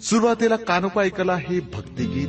सुरुवातीला कानोपा ऐकला हे भक्तिगीत.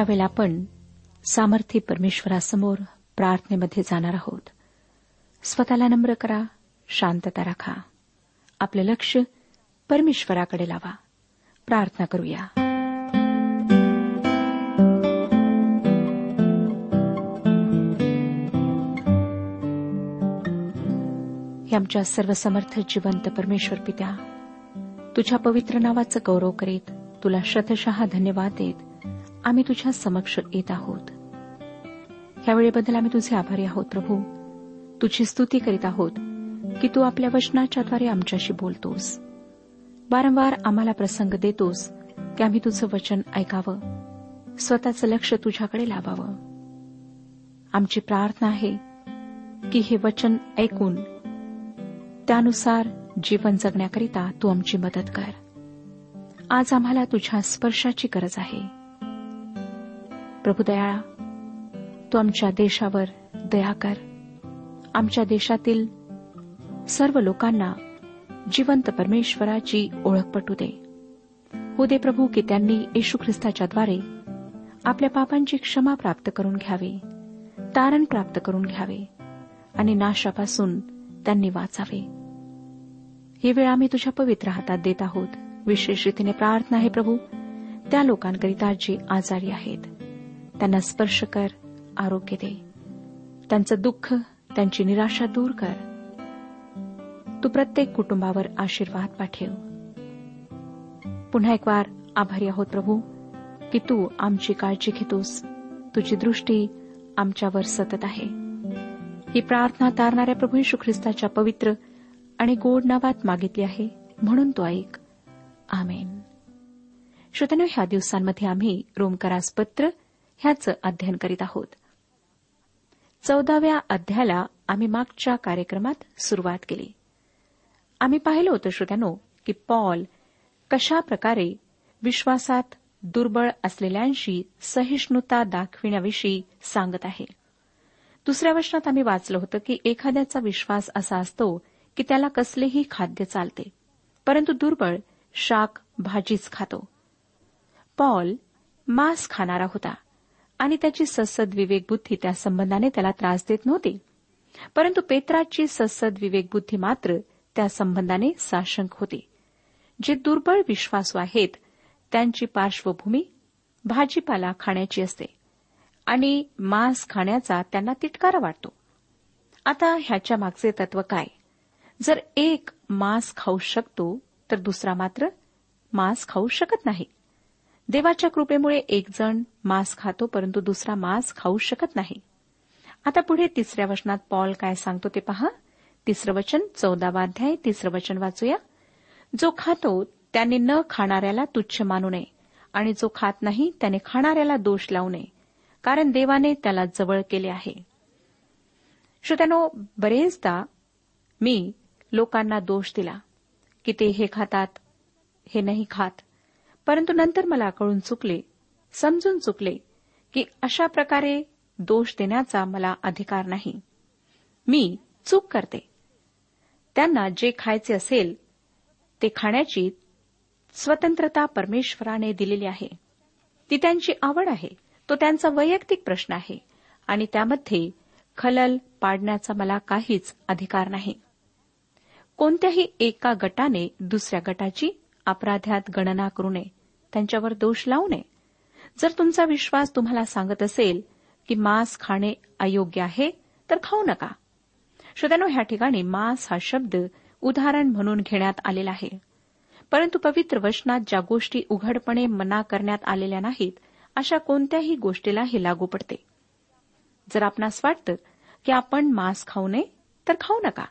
ह्यावेळेला आपण सामर्थ्य परमेश्वरासमोर प्रार्थनेमध्ये जाणार आहोत स्वतःला नम्र करा शांतता राखा. आपलं लक्ष परमेश्वराकडे लावा. प्रार्थना करूया. आमच्या सर्वसमर्थ जिवंत परमेश्वर पित्या तुझ्या पवित्र नावाचं गौरव करीत तुला शतशहा धन्यवाद देत आम्ही तुझ्या समक्ष येत आहोत. ह्या वेळेबद्दल आम्ही तुझे आभारी आहोत प्रभू. तुझी स्तुती करीत आहोत की तू आपल्या वचनाच्याद्वारे आमच्याशी बोलतोस. वारंवार आम्हाला प्रसंग देतोस की आम्ही तुझं वचन ऐकावं. स्वतःचं लक्ष तुझ्याकडे लावावं. आमची प्रार्थना आहे की हे वचन ऐकून त्यानुसार जीवन जगण्याकरिता तू आमची मदत कर. आज आम्हाला तुझ्या स्पर्शाची गरज आहे. प्रभू दयाळा तू आमच्या देशावर दया कर. आमच्या देशातील सर्व लोकांना जिवंत परमेश्वराची ओळख पटू दे. हो दे प्रभू की त्यांनी येशू ख्रिस्ताच्याद्वारे आपल्या पापांची क्षमा प्राप्त करून घ्यावी तारण प्राप्त करून घ्यावे आणि नाशापासून त्यांनी वाचावे. ही वेळ आम्ही तुझ्या पवित्र हातात देत आहोत. विशेष रीतीने प्रार्थना आहे प्रभू. त्या लोकांकरिता जे आजारी आहेत त्यांना स्पर्श कर आरोग्य दे. त्यांचं दुःख त्यांची निराशा दूर कर. तू प्रत्येक कुटुंबावर आशीर्वाद पाठव. पुन्हा एक वार आभारी आहोत प्रभू की तू आमची काळजी घेतोस. तुझी दृष्टी आमच्यावर सतत आहे. ही प्रार्थना तारणाऱ्या प्रभू यशू ख्रिस्ताच्या पवित्र आणि गोड नावात मागितली आहे म्हणून तो ऐक. आमेन. श्रोतनो ह्या दिवसांमध्ये आम्ही रोमकरास पत्र ह्याचं अध्ययन करीत आहोत. चौदाव्या अध्यायाला आम्ही मागच्या कार्यक्रमात सुरुवात केली. आम्ही पाहिलं होतं श्रोत्यानो की पॉल कशा प्रकारे विश्वासात दुर्बळ असलेल्यांशी सहिष्णुता दाखविण्याविषयी सांगत आहे. दुसऱ्या वचनात आम्ही वाचलं होतं की एखाद्याचा विश्वास असा असतो की त्याला कसलेही खाद्य चालते परंतु दुर्बळ शाक भाजीच खातो. पॉल मांस खाणारा होता. आणि त्याची ससद विवेकबुद्धी त्या संबंधाने त्याला त्रास देत नव्हती. परंतु पेत्राची ससद विवेकबुद्धी मात्र त्या संबंधाने साशंक होती. जे दुर्बळ विश्वासू आहेत त्यांची पार्श्वभूमी भाजीपाला खाण्याची असते आणि मांस खाण्याचा त्यांना तिटकारा वाटतो. आता ह्याच्या मागचे तत्व काय? जर एक मांस खाऊ शकतो तर दुसरा मात्र मांस खाऊ शकत नाही. देवाच्या कृपेमुळे एक जण मांस खातो परंतु दुसरा मांस खाऊ शकत नाही. आता पुढे तिसऱ्या वचनात पॉल काय सांगतो ते पहा. तिसरं वचन चौदावा अध्याय तिसरं वचन वाचूया. जो खातो त्याने न खाणाऱ्याला तुच्छ मानू नये आणि जो खात नाही त्याने खाणाऱ्याला दोष लावू नये कारण देवाने त्याला जवळ केले आहे. श्रोत्यानो बरेचदा मी लोकांना दोष दिला की ते हे खातात हे नाही खात. परंतु नंतर मला कळून चुकले समजून चुकले की अशा प्रकारे दोष देण्याचा मला अधिकार नाही. मी चूक करते. त्यांना जे खायचे असेल ते खाण्याची स्वतंत्रता परमेश्वराने दिलेली आहे. ती त्यांची आवड आहे. तो त्यांचा वैयक्तिक प्रश्न आहे. आणि त्यामध्ये खलल पाडण्याचा मला काहीच अधिकार नाही. कोणत्याही एका गटाने दुसऱ्या गटाची अपराध्यात गणना करू नये. त्यांच्यावर दोष लावू नये. जर तुमचा विश्वास तुम्हाला सांगत असेल की मांस खाणे अयोग्य आहे तर खाऊ नका. श्रोत्यानो ह्या ठिकाणी मांस हा शब्द उदाहरण म्हणून घेण्यात आलेला आहे. परंतु पवित्र वचनात ज्या गोष्टी उघडपणे मना करण्यात आलेल्या नाहीत अशा कोणत्याही गोष्टीला हे लागू पडते. जर आपणास वाटतं की आपण मांस खाऊ नये तर खाऊ नका.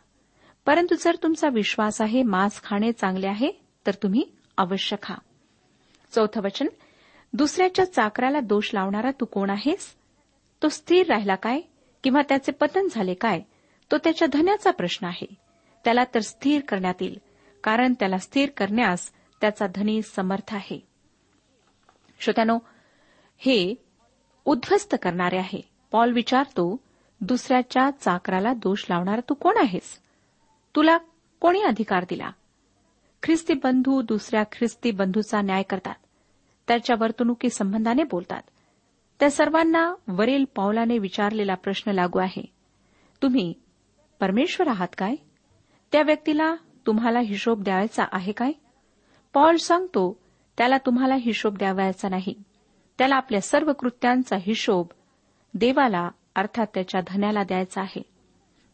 परंतु जर तुमचा विश्वास आहे मांस खाणे चांगले आहे तर तुम्ही अवश्य खा. चौथं वचन दुसऱ्याच्या चाकराला दोष लावणारा तू कोण आहेस? तो स्थिर राहिला काय? किंवा त्याचे पतन झाले काय? तो त्याच्या धन्याचा प्रश्न आहे. त्याला तर स्थिर करण्यात येईल. कारण त्याला स्थिर करण्यास त्याचा धनी समर्थ आहे. श्रोत्यानो हे उद्ध्वस्त करणारे आहे. पॉल विचारतो दुसऱ्याच्या चाकराला दोष लावणारा तू कोण आहेस? तुला कोणी अधिकार दिला? ख्रिस्ती बंधू दुसऱ्या ख्रिस्ती बंधूचा न्याय करतात. त्याच्या वर्तणुकी संबंधाने बोलतात. त्या सर्वांना वरील पावलाने विचारलेला प्रश्न लागू आहे. तुम्ही परमेश्वर आहात काय? त्या व्यक्तीला तुम्हाला हिशोब द्यायचा आहे काय? पॉल सांगतो त्याला तुम्हाला हिशोब द्यावायचा नाही. त्याला आपल्या सर्व कृत्यांचा हिशोब देवाला अर्थात त्याच्या धन्याला द्यायचा आहे.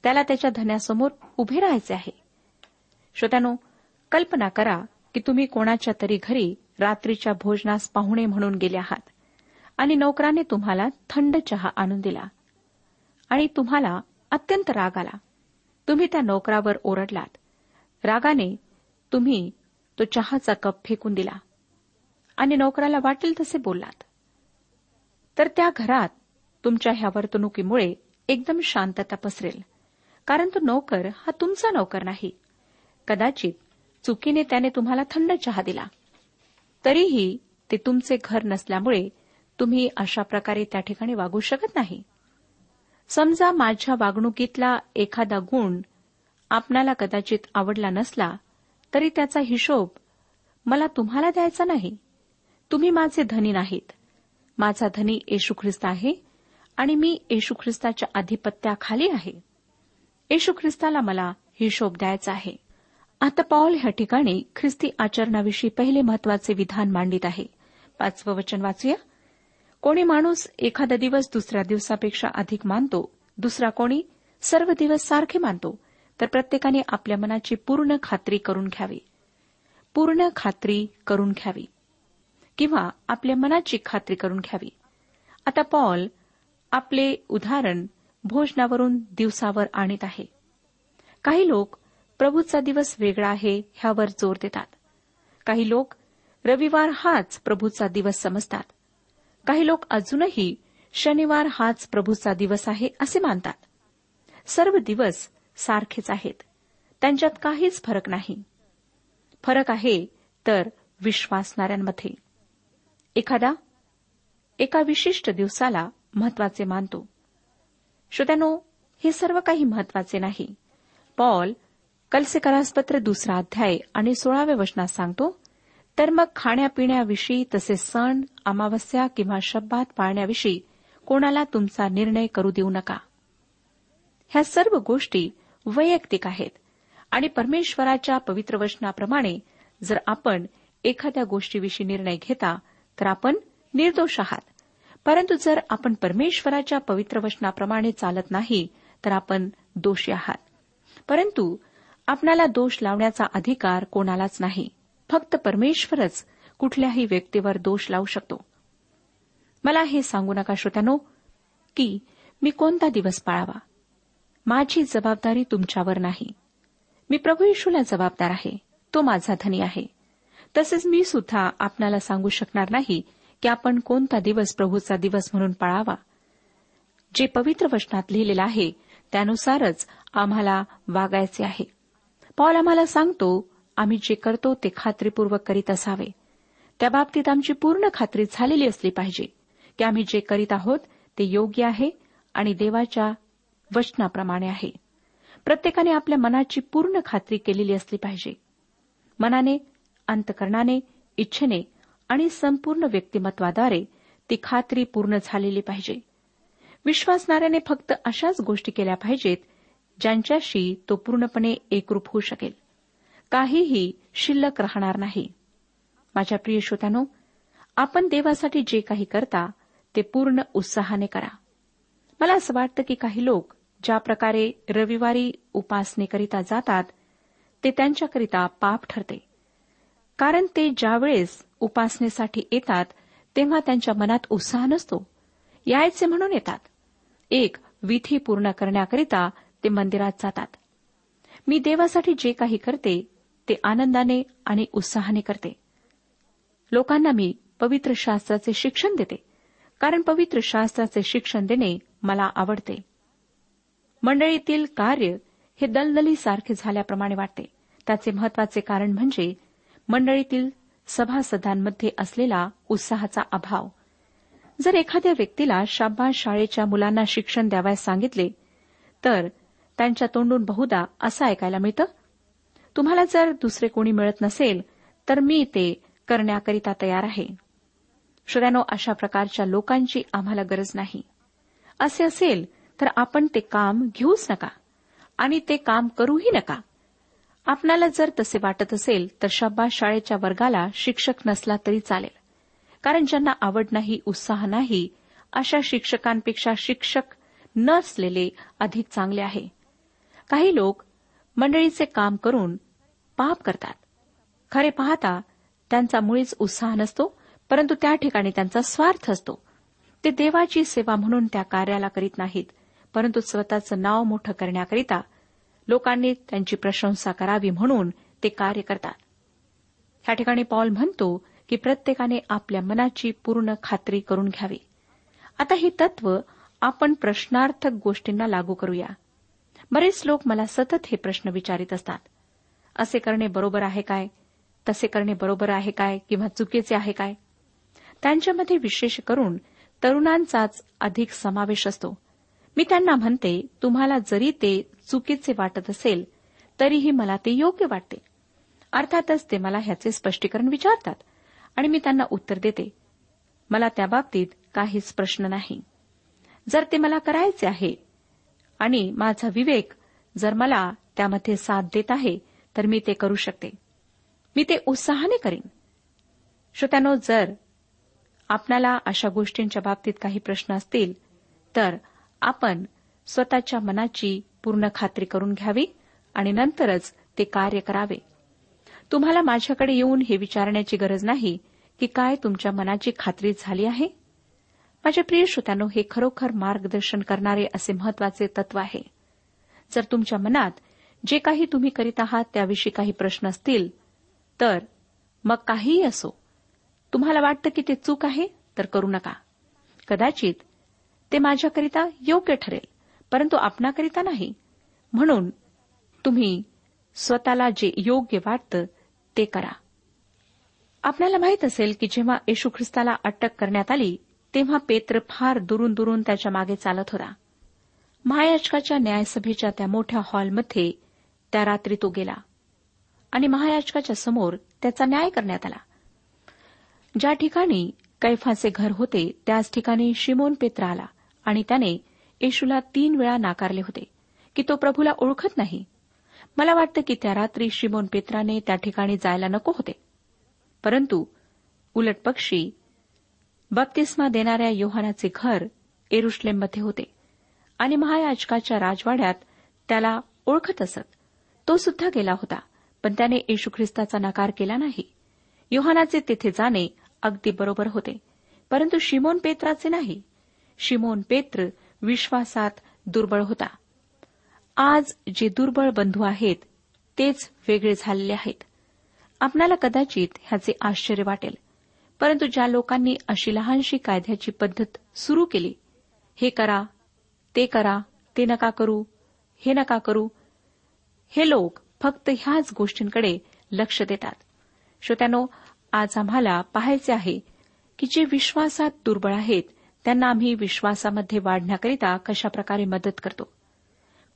त्याला त्याच्या धन्यासमोर उभे राहायचे आहे. श्रोत्यानो कल्पना करा की तुम्ही कोणाच्या तरी घरी रात्रीच्या भोजनास पाहुणे म्हणून गेले आहात आणि नोकराने तुम्हाला थंड चहा आणून दिला. आणि तुम्हाला अत्यंत राग आला. तुम्ही त्या नोकरावर ओरडलात. रागाने तुम्ही तो चहाचा कप फेकून दिला. आणि नोकराला वाटेल तसे बोललात. तर त्या घरात तुमच्या ह्या वर्तणुकीमुळे एकदम शांतता पसरेल. कारण तो नोकर हा तुमचा नोकर नाही. कदाचित चुकीने त्याने तुम्हाला थंड चहा दिला. तरीही ते तुमचे घर नसल्यामुळे तुम्ही अशा प्रकारे त्या ठिकाणी वागू शकत नाही. समजा माझ्या वागणुकीतला एखादा गुण आपणाला कदाचित आवडला नसला तरी त्याचा हिशोब मला तुम्हाला द्यायचा नाही. तुम्ही माझे धनी नाहीत. माझा धनी येशू ख्रिस्त आहे आणि मी येशू ख्रिस्ताच्या आधिपत्याखाली आहे. येशू ख्रिस्ताला मला हिशोब द्यायचा आहे. आता पॉल ह्या ठिकाणी ख्रिस्ती आचरणाविषयी पहिले महत्त्वाचे विधान मांडित आहे. पाचवं वचन वाचूया. कोणी माणूस एखादा दिवस दुसऱ्या दिवसापेक्षा अधिक मानतो दुसरा कोणी सर्व दिवस सारखे मानतो तर प्रत्येकाने आपल्या मनाची पूर्ण खात्री करून घ्यावी. पूर्ण खात्री करून घ्यावी. किंवा आपल्या मनाची खात्री करून घ्यावी. आता पॉल आपले उदाहरण भोजनावरून दिवसावर आणीत आहे. काही लोक प्रभूचा दिवस वेगळा आहे ह्यावर जोर देतात. काही लोक रविवार हाच प्रभूचा दिवस समजतात. काही लोक अजूनही शनिवार हाच प्रभूचा दिवस आहे असे मानतात. सर्व दिवस सारखेच आहेत. त्यांच्यात काहीच फरक नाही. फरक आहे तर विश्वासणाऱ्यांमध्ये. एखादा एका विशिष्ट दिवसाला महत्त्वाचे मानतो. श्रोत्यानो हे सर्व काही महत्त्वाचे नाही. पॉल कलसेकरासपत्र दुसरा अध्याय आणि सोळाव्या वचनात सांगतो तर मग खाण्यापिण्याविषयी तसे सण अमावस्या किंवा शब्दात पाळण्याविषयी कोणाला तुमचा निर्णय करू देऊ नका. ह्या सर्व गोष्टी वैयक्तिक आहेत आणि परमेश्वराच्या पवित्र वचनाप्रमाणे जर आपण एखाद्या गोष्टीविषयी निर्णय घेता तर आपण निर्दोष आहात. परंतु जर आपण परमेश्वराच्या पवित्र वचनाप्रमाणे चालत नाही तर आपण दोषी आहात. परंतु आपणाला दोष लावण्याचा अधिकार कोणालाच नाही. फक्त परमेश्वरच कुठल्याही व्यक्तीवर दोष लावू शकतो. मला हे सांगू नका श्रोत्यानो की मी कोणता दिवस पाळावा? माझी जबाबदारी तुमच्यावर नाही. मी प्रभू येशूला जबाबदार आहे. तो माझा धनी आहे. तसेच मी सुद्धा आपणाला सांगू शकणार नाही की आपण कोणता दिवस प्रभूचा दिवस म्हणून पाळावा? जे पवित्र वचनात लिहिलेलं आहे त्यानुसारच आम्हाला वागायचे आहे. पॉल आम्हाला सांगतो आम्ही जे करतो ते खात्रीपूर्वक करीत असावे. त्या बाबतीत आमची पूर्ण खात्री झालेली असली पाहिजे की आम्ही जे करीत आहोत ते योग्य आहे आणि देवाच्या वचनाप्रमाणे आहे. प्रत्येकाने आपल्या मनाची पूर्ण खात्री केलेली असली पाहिजे. मनाने अंतकरणाने इच्छेने आणि संपूर्ण व्यक्तिमत्वाद्वारे ती खात्री पूर्ण झालेली पाहिजे. विश्वासणाऱ्याने फक्त अशाच गोष्टी केल्या पाहिजेत ज्यांच्याशी तो पूर्णपणे एकरूप होऊ शकेल. काहीही शिल्लक राहणार नाही. माझ्या प्रिय श्रोत्यानो आपण देवासाठी जे काही करता ते पूर्ण उत्साहाने करा. मला असं वाटतं की काही लोक ज्या प्रकारे रविवारी उपासनेकरिता जातात ते त्यांच्याकरिता पाप ठरते. कारण ते ज्यावेळेस उपासनेसाठी येतात तेव्हा त्यांच्या मनात उत्साह नसतो. यायचे म्हणून येतात. एक विधी पूर्ण करण्याकरिता ते मंदिरात जातात. मी देवासाठी जे काही करते ते आनंदाने आणि उत्साहाने करते. लोकांना मी पवित्र शास्त्राचे शिक्षण देते कारण पवित्र शास्त्राचे शिक्षण देणे मला आवडते. मंडळीतील कार्य हे दलदलीसारखे झाल्याप्रमाणे वाटते. त्याचे महत्त्वाचे कारण म्हणजे मंडळीतील सभासदांमध्ये असलेला उत्साहाचा अभाव. जर एखाद्या व्यक्तीला शाब्बा शाळेच्या मुलांना शिक्षण द्यावयास सांगितले तर त्यांच्या तोंडून बहुधा असं ऐकायला मिळतं? तुम्हाला जर दुसरे कोणी मिळत नसेल तर मी ते करण्याकरिता तयार आहे. श्रोत्यानो अशा प्रकारच्या लोकांची आम्हाला गरज नाही. असे असेल तर आपण ते काम घेऊच नका. आणि ते काम करूही नका. आपणाला जर तसे वाटत असेल तर शब्बा शाळेच्या वर्गाला शिक्षक नसला तरी चालेल. कारण ज्यांना आवड नाही उत्साह नाही अशा शिक्षकांपेक्षा शिक्षक नसलेले अधिक चांगले आहे. काही लोक मंडळीचे काम करून पाप करतात. खरे पाहता त्यांचा मुळीच उत्साह नसतो परंतु त्या ठिकाणी त्यांचा स्वार्थ असतो. ते देवाची सेवा म्हणून त्या कार्याला करीत नाहीत परंतु स्वतःचं नाव मोठं करण्याकरिता लोकांनी त्यांची प्रशंसा करावी म्हणून ते कार्य करतात. या ठिकाणी पॉल म्हणतो की प्रत्येकाने आपल्या मनाची पूर्ण खात्री करून घ्यावी. आता ही तत्व आपण प्रश्नार्थक गोष्टींना लागू करूया. बरेच लोक मला सतत हे प्रश्न विचारित असतात. असे करणे बरोबर आहे काय? तसे करणे बरोबर आहे काय? किंवा चुकीचे आहे काय? त्यांच्यामध्ये विशेष करून तरुणांचाच अधिक समावेश असतो. मी त्यांना म्हणते तुम्हाला जरी ते चुकीचे वाटत असेल तरीही मला ते योग्य वाटते. अर्थातच ते मला ह्याचे स्पष्टीकरण विचारतात आणि मी त्यांना उत्तर देते. मला त्याबाबतीत काहीच प्रश्न नाही. जर ते मला करायचे आहे आणि माझा विवेक जर मला त्यामध्ये साथ देत आहे तर मी ते करू शकते. मी ते उत्साहाने करीन. श्रोत्यानो जर आपणाला अशा गोष्टींच्या बाबतीत काही प्रश्न असतील तर आपण स्वतःच्या मनाची पूर्ण खात्री करून घ्यावी आणि नंतरच ते कार्य करावे. तुम्हाला माझ्याकडे येऊन हे विचारण्याची गरज नाही की काय तुमच्या मनाची खात्री झाली आहे? माझ्या प्रिय श्रोत्यानो हे खरोखर मार्गदर्शन करणारे असे महत्त्वाचे तत्व आहे. जर तुमच्या मनात जे काही तुम्ही करीत आहात त्याविषयी काही प्रश्न असतील तर मग काहीही असो तुम्हाला वाटतं की ते चूक आहे तर करू नका. कदाचित ते माझ्याकरिता योग्य ठरेल परंतु आपणाकरिता नाही. म्हणून तुम्ही स्वतःला जे योग्य वाटतं ते करा. आपल्याला माहीत असेल की जेव्हा येशू ख्रिस्ताला अटक करण्यात आली तेव्हा पेत्र फार दुरून दुरून त्याच्यामागे चालत होता. महायाचकाच्या न्यायसभेच्या त्या मोठ्या हॉलमध्ये त्या रात्री तो गेला आणि महायाचकाच्या समोर त्याचा न्याय करण्यात आला. ज्या ठिकाणी कैफाचे घर होते त्याच ठिकाणी शिमोन पेत्र आला आणि त्याने येशूला तीन वेळा नाकारले होते की तो प्रभूला ओळखत नाही. मला वाटतं की त्या रात्री शिमोन पेत्राने त्या ठिकाणी जायला नको होते. परंतु उलट पक्षी बप्तिस्मा देणाऱ्या योहानाचे घर एरुश्लेममध्ये होते. आणि महायाजकाच्या राजवाड्यात त्याला ओळखत असत. तो सुद्धा गेला होता पण त्याने येशू ख्रिस्ताचा नकार केला नाही. योहानाचे तेथे जाणे अगदी बरोबर होते परंतु शिमोन पेत्राचे नाही. शिमोन पेत्र विश्वासात दुर्बळ होता. आज जे दुर्बळ बंधू आहेत तेच वेगळे झालेले आहेत. आपणाला कदाचित ह्याचे आश्चर्य वाटेल. परंतु ज्या लोकांनी अशी लहानशी कायद्याची पद्धत सुरू केली हे करा ते करा ते नका करू हे नका करू हे लोक फक्त ह्याच गोष्टींकडे लक्ष देतात. श्रोत्यानो आज आम्हाला पाहायचे आहे की जे विश्वासात दुर्बळ आहेत त्यांना आम्ही विश्वासामध्ये वाढण्याकरिता कशाप्रकारे मदत करतो?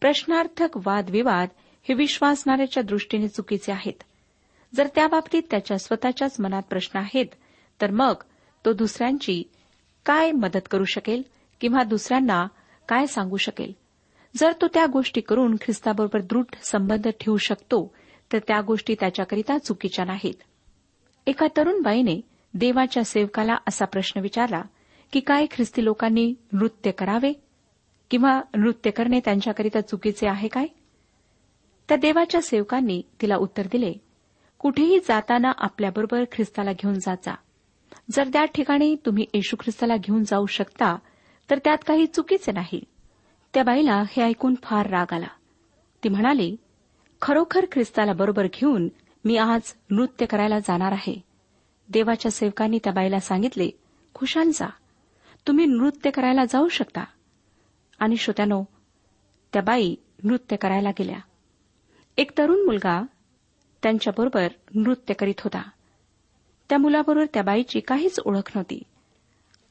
प्रश्नार्थक वादविवाद हे विश्वासणाऱ्याच्या दृष्टीने चुकीचे आहेत. जर त्याबाबतीत त्याच्या स्वतःच्याच मनात प्रश्न आहेत तर मग तो दुसऱ्यांची काय मदत करू शकेल किंवा दुसऱ्यांना काय सांगू शकेल? जर तो त्या गोष्टी करून ख्रिस्ताबरोबर दृढ संबंध ठेवू शकतो तर त्या गोष्टी त्याच्याकरिता चुकीच्या नाहीत. एका तरुण बाईने देवाच्या सेवकाला असा प्रश्न विचारला की काय ख्रिस्ती लोकांनी नृत्य करावे? किंवा नृत्य करणे त्यांच्याकरिता चुकीचे आहे काय? त्या देवाच्या सेवकांनी तिला उत्तर दिले कुठेही जाताना आपल्याबरोबर ख्रिस्ताला घेऊन जाचा जर त्या ठिकाणी तुम्ही येशू ख्रिस्ताला घेऊन जाऊ शकता तर त्यात काही चुकीचे नाही. त्या बाईला हे ऐकून फार राग आला. ती म्हणाली खरोखर ख्रिस्ताला बरोबर घेऊन मी आज नृत्य करायला जाणार आहे. देवाच्या सेवकांनी त्या बाईला सांगितले खुशाल जा. तुम्ही नृत्य करायला जाऊ शकता. आणि श्रोत्यानो त्या बाई नृत्य करायला गेल्या. एक तरुण मुलगा त्यांच्याबरोबर नृत्य करीत होता. त्या मुलाबरोबर त्या बाईची काहीच ओळख नव्हती.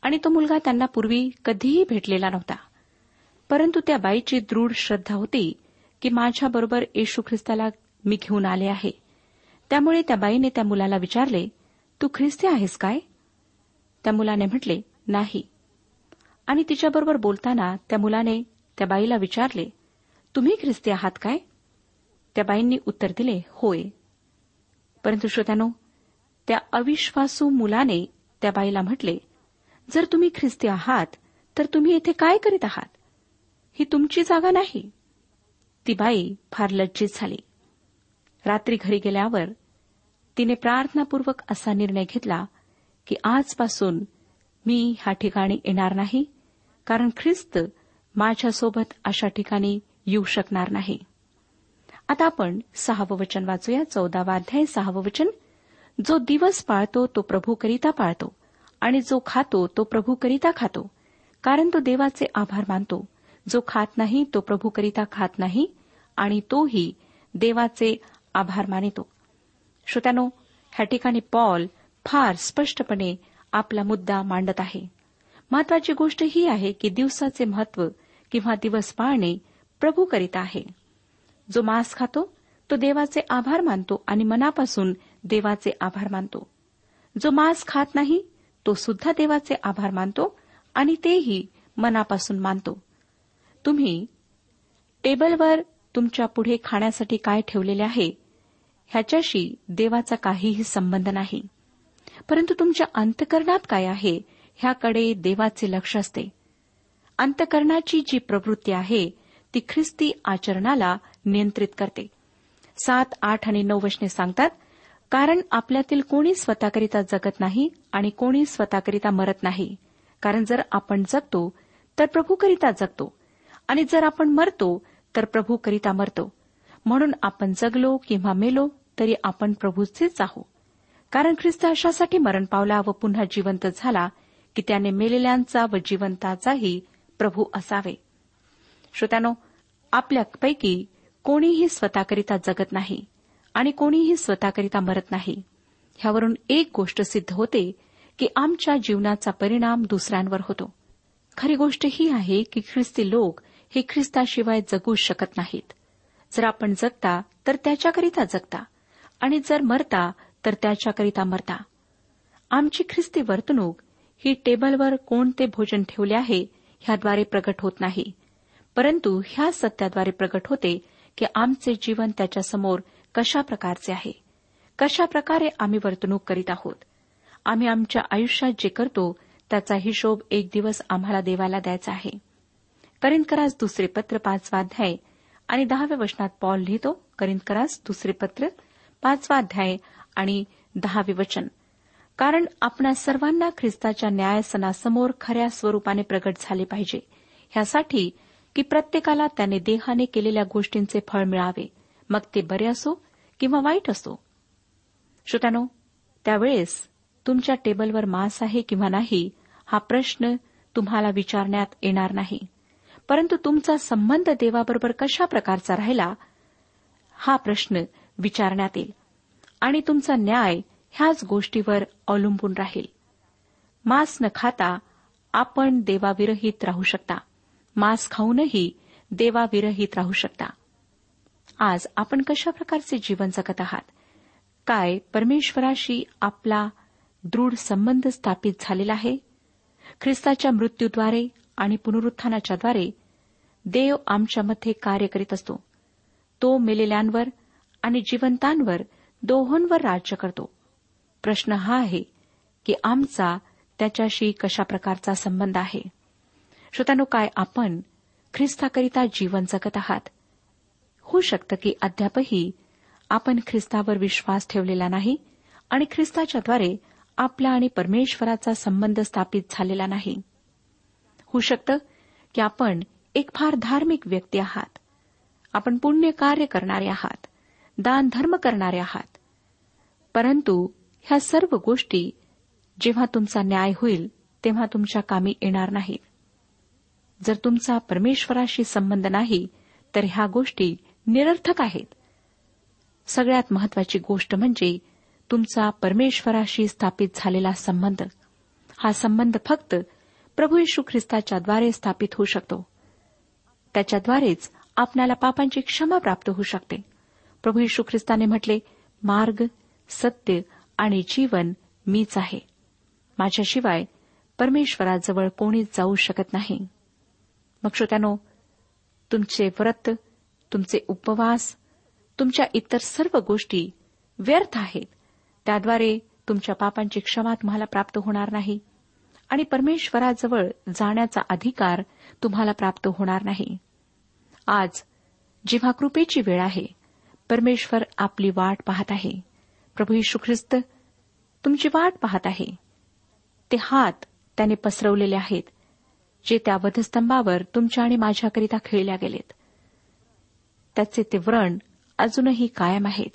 आणि तो मुलगा त्यांना पूर्वी कधीही भेटलेला नव्हता. परंतु त्या बाईची दृढ श्रद्धा होती की माझ्याबरोबर येशू ख्रिस्ताला मी घेऊन आले आहे. त्यामुळे त्या बाईने त्या मुलाला विचारले तू ख्रिस्ती आहेस काय? त्या मुलाने म्हटले नाही. आणि तिच्याबरोबर बोलताना त्या मुलाने त्या बाईला विचारले तुम्ही ख्रिस्ती आहात काय? त्या बाईंनी उत्तर दिले होय. परंतु श्रोत्यानो त्या अविश्वासू मुलाने त्या बाईला म्हटले जर तुम्ही ख्रिस्ती आहात तर तुम्ही येथे काय करीत आहात? ही तुमची जागा नाही. ती बाई फार लज्जित झाली. रात्री घरी गेल्यावर तिने प्रार्थनापूर्वक असा निर्णय घेतला की आजपासून मी ह्या ठिकाणी येणार नाही कारण ख्रिस्त माझ्यासोबत अशा ठिकाणी येऊ शकणार नाही. आता आपण सहावं वचन वाचूया चौदावा अध्याय सहावं वचन. जो दिवस पाळतो तो प्रभूकरिता पाळतो आणि जो खातो तो प्रभूकरिता खातो. कारण तो देवाचे आभार मानतो. जो खात नाही तो प्रभूकरिता खात नाही आणि तोही देवाचे आभार मानितो. श्रोत्यानो ह्या ठिकाणी पॉल फार स्पष्टपणे आपला मुद्दा मांडत आहे. महत्वाची गोष्ट ही आहे की दिवसाचे महत्त्व किंवा दिवस पाळणे प्रभूकरिता आहे. जो मांस खातो तो देवाचे आभार मानतो आणि मनापासून देवाचे आभार मानतो. जो मांस खात नाही तो सुद्धा देवाचे आभार मानतो आणि तेही मनापासून मानतो. तुम्ही टेबलवर तुमच्यापुढे खाण्यासाठी काय ठेवलेले आहे ह्याच्याशी देवाचा काहीही संबंध नाही. परंतु तुमच्या अंतकरणात काय आहे ह्याकडे देवाचे लक्ष असते. अंतकरणाची जी प्रवृत्ती आहे ती ख्रिस्ती आचरणाला नियंत्रित करते. सात आठ आणि नऊ वचने सांगतात कारण आपल्यातील कोणी स्वतःकरिता जगत नाही आणि कोणी स्वतःकरिता मरत नाही. कारण जर आपण जगतो तर प्रभूकरिता जगतो. आणि जर आपण मरतो तर प्रभूकरिता मरतो. म्हणून आपण जगलो किंवा मेलो तरी आपण प्रभूचेच आहो कारण ख्रिस्त अशासाठी मरण पावला व पुन्हा जिवंत झाला की त्याने मेलेल्यांचा व जिवंताचाही प्रभू असावे. श्रोत्यानो आपल्यापैकी कोणीही स्वतःकरिता जगत नाही. आणि कोणीही स्वतःकरिता मरत नाही. ह्यावरून एक गोष्ट सिद्ध होते की आमच्या जीवनाचा परिणाम दुसऱ्यांवर होतो. खरी गोष्ट ही आहे की ख्रिस्ती लोक हे ख्रिस्ताशिवाय जगू शकत नाहीत. जर आपण जगता तर त्याच्याकरिता जगता. आणि जर मरता तर त्याच्याकरिता मरता. आमची ख्रिस्ती वर्तणूक ही टेबलवर कोणते भोजन ठेवले आहे ह्याद्वारे प्रगट होत नाही. परंतु ह्या सत्याद्वारे प्रगट होते की आमचे जीवन त्याच्यासमोर कशा प्रकारचे आहे? कशा प्रकारे आम्ही वर्तणूक करीत आहोत? आम्ही आमच्या आयुष्यात जे करतो त्याचा हिशोब एक दिवस आम्हाला देवाला द्यायचा आहे. करिंदकरास दुसरे पत्र पाचवा अध्याय आणि दहाव्या वचनात पॉल लिहितो करिंदकरास दुसरे पत्र पाचवा अध्याय आणि दहावे वचन. कारण आपणा सर्वांना ख्रिस्ताच्या न्यायसनासमोर खऱ्या स्वरूपाने प्रगट झाले पाहिजे. ह्यासाठी की प्रत्येकाला त्याने देहाने केलेल्या गोष्टींचे फळ मिळावे. मग ते बरे असो किंवा वाईट असो? श्रोत्यानो त्यावेळेस तुमच्या टेबलवर मांस आहे किंवा नाही हा प्रश्न तुम्हाला विचारण्यात येणार नाही. परंतु तुमचा संबंध देवाबरोबर कशा प्रकारचा राहिला हा प्रश्न विचारण्यात येईल. आणि तुमचा न्याय ह्याच गोष्टीवर अवलंबून राहील. मांस न खाता आपण देवाविरहित राहू शकता. मांस खाऊनही देवाविरहित राहू शकता. आज आपण कशा प्रकारचे जीवन जगत आहात? काय परमेश्वराशी आपला दृढ संबंध स्थापित झालेला आहे? ख्रिस्ताच्या मृत्यूद्वारे आणि पुनरुत्थानाच्याद्वारे देव आमच्यामध्ये कार्य करीत असतो. तो मेलेल्यांवर आणि जिवंतांवर दोहोंवर राज्य करतो. प्रश्न हा आहे की आमचा त्याच्याशी कशा प्रकारचा संबंध आहे? श्रोतानो काय आपण ख्रिस्ताकरिता जीवन जगत आहात? होऊ शकतं की अद्यापही आपण ख्रिस्तावर विश्वास ठेवलेला नाही आणि ख्रिस्ताच्याद्वारे आपला आणि परमेश्वराचा संबंध स्थापित झालेला नाही. होऊ शकतं की आपण एक फार धार्मिक व्यक्ती आहात. आपण पुण्य कार्य करणारे आहात. दान धर्म करणारे आहात. परंतु ह्या सर्व गोष्टी जेव्हा तुमचा न्याय होईल तेव्हा तुमच्या कामी येणार नाहीत. जर तुमचा परमेश्वराशी संबंध नाही तर ह्या गोष्टी निरर्थक आहेत. सगळ्यात महत्वाची गोष्ट म्हणजे तुमचा परमेश्वराशी स्थापित झालेला संबंध. हा संबंध फक्त प्रभू यशू ख्रिस्ताच्याद्वारे स्थापित होऊ शकतो. त्याच्याद्वारेच आपणाला पापांची क्षमा प्राप्त होऊ शकते. प्रभू यशू ख्रिस्ताने म्हटले मार्ग सत्य आणि जीवन मीच आहे. माझ्याशिवाय परमेश्वराजवळ कोणीच जाऊ शकत नाही. मग श्रोत्यानो तुमचे व्रत तुमचे उपवास तुमच्या इतर सर्व गोष्टी व्यर्थ आहेत. त्याद्वारे तुमच्या पापांची क्षमा तुम्हाला प्राप्त होणार नाही आणि परमेश्वराजवळ जाण्याचा अधिकार तुम्हाला प्राप्त होणार नाही. आज जेव्हा कृपेची वेळ आहे परमेश्वर आपली वाट पाहत आहे. प्रभू यशू ख्रिस्त तुमची वाट पाहत आहे. ते हात त्याने पसरवलेले आहेत जे त्या वधस्तंभावर तुमच्या आणि माझ्याकरिता खेळल्या गेलेत. त्याचे ते व्रण अजूनही कायम आहेत.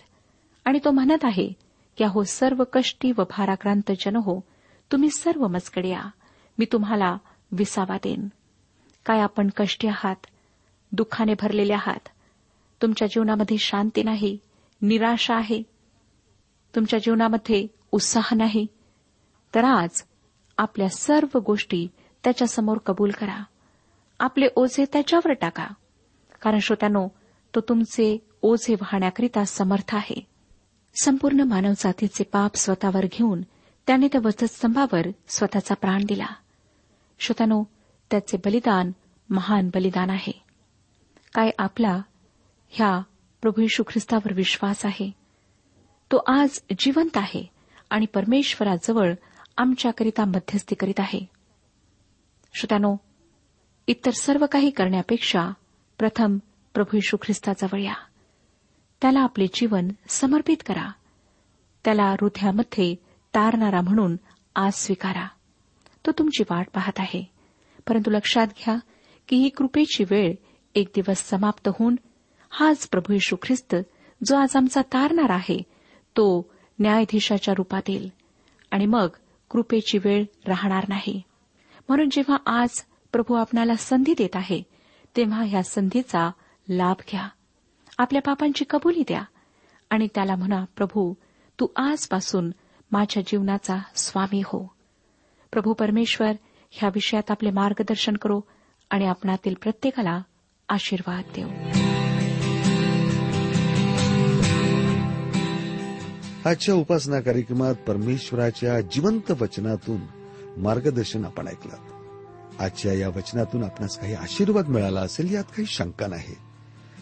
आणि तो म्हणत आहे की अहो सर्व कष्टी व भाराक्रांत जन हो तुम्ही सर्व मजकडे या. मी तुम्हाला विसावा देईन. काय आपण कष्टी आहात? दुःखाने भरलेले आहात? तुमच्या जीवनामध्ये शांती नाही? निराशा आहे? तुमच्या जीवनामध्ये उत्साह नाही? तर आज आपल्या सर्व गोष्टी त्याच्यासमोर कबूल करा. आपले ओझे त्याच्यावर टाका. कारण श्रोत्यानो तो तुमचे ओझे वाहण्याकरिता समर्थ आहे. संपूर्ण मानवजातीचे पाप स्वतःवर घेऊन त्याने त्या वधस्तंभावर स्वतःचा प्राण दिला. श्रोत्यानो त्याचे बलिदान महान बलिदान आहे. काय आपला ह्या प्रभू यशू ख्रिस्तावर विश्वास आहे? तो आज जिवंत आहे आणि परमेश्वराजवळ आमच्याकरिता मध्यस्थी करीत आहे. श्रोत्यानो इतर सर्व काही करण्यापेक्षा प्रथम प्रभू यशू ख्रिस्ताजवळ या त्याला आपले जीवन समर्पित करा. त्याला हृदयामध्ये तारणारा म्हणून आज स्वीकारा. तो तुमची वाट पाहत आहे. परंतु लक्षात घ्या की ही कृपेची वेळ एक दिवस समाप्त होऊन हाच प्रभू यशू ख्रिस्त जो आज आमचा तारणार आहे तो न्यायाधीशाच्या रुपात येईल आणि मग कृपेची वेळ राहणार नाही. म्हणून जेव्हा आज प्रभू आपणाला संधी देत आहे तेव्हा ह्या संधीचा लाभ घ्या. आपल्या पापांची कबुली द्या. आणि त्याला म्हणा प्रभू तू आजपासून माझ्या जीवनाचा स्वामी हो. प्रभू परमेश्वर ह्या विषयात आपले मार्गदर्शन करो आणि आपणातील प्रत्येकाला आशीर्वाद देऊ आजच्या उपासना कार्यक्रमात परमेश्वराच्या जिवंत वचनातून मार्गदर्शन आपण ऐकलं. आजच्या या वचनातून आपणास काही आशीर्वाद मिळाला असेल यात काही शंका नाही.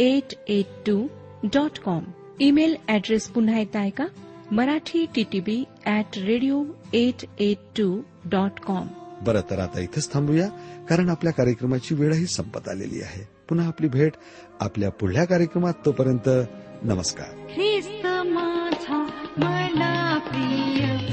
eight eight two dot com email address पुन्हा एकदा ऐका Marathi T T B at radio eight eight two dot com बरं तर आता इथंच थांबूया कारण आपल्या कार्यक्रमाची वेळही संपत आलेली आहे. पुन्हा आपली भेट आपल्या पुढल्या कार्यक्रमात तोपर्यंत नमस्कार. ख्रिस्त माझा मला प्रिय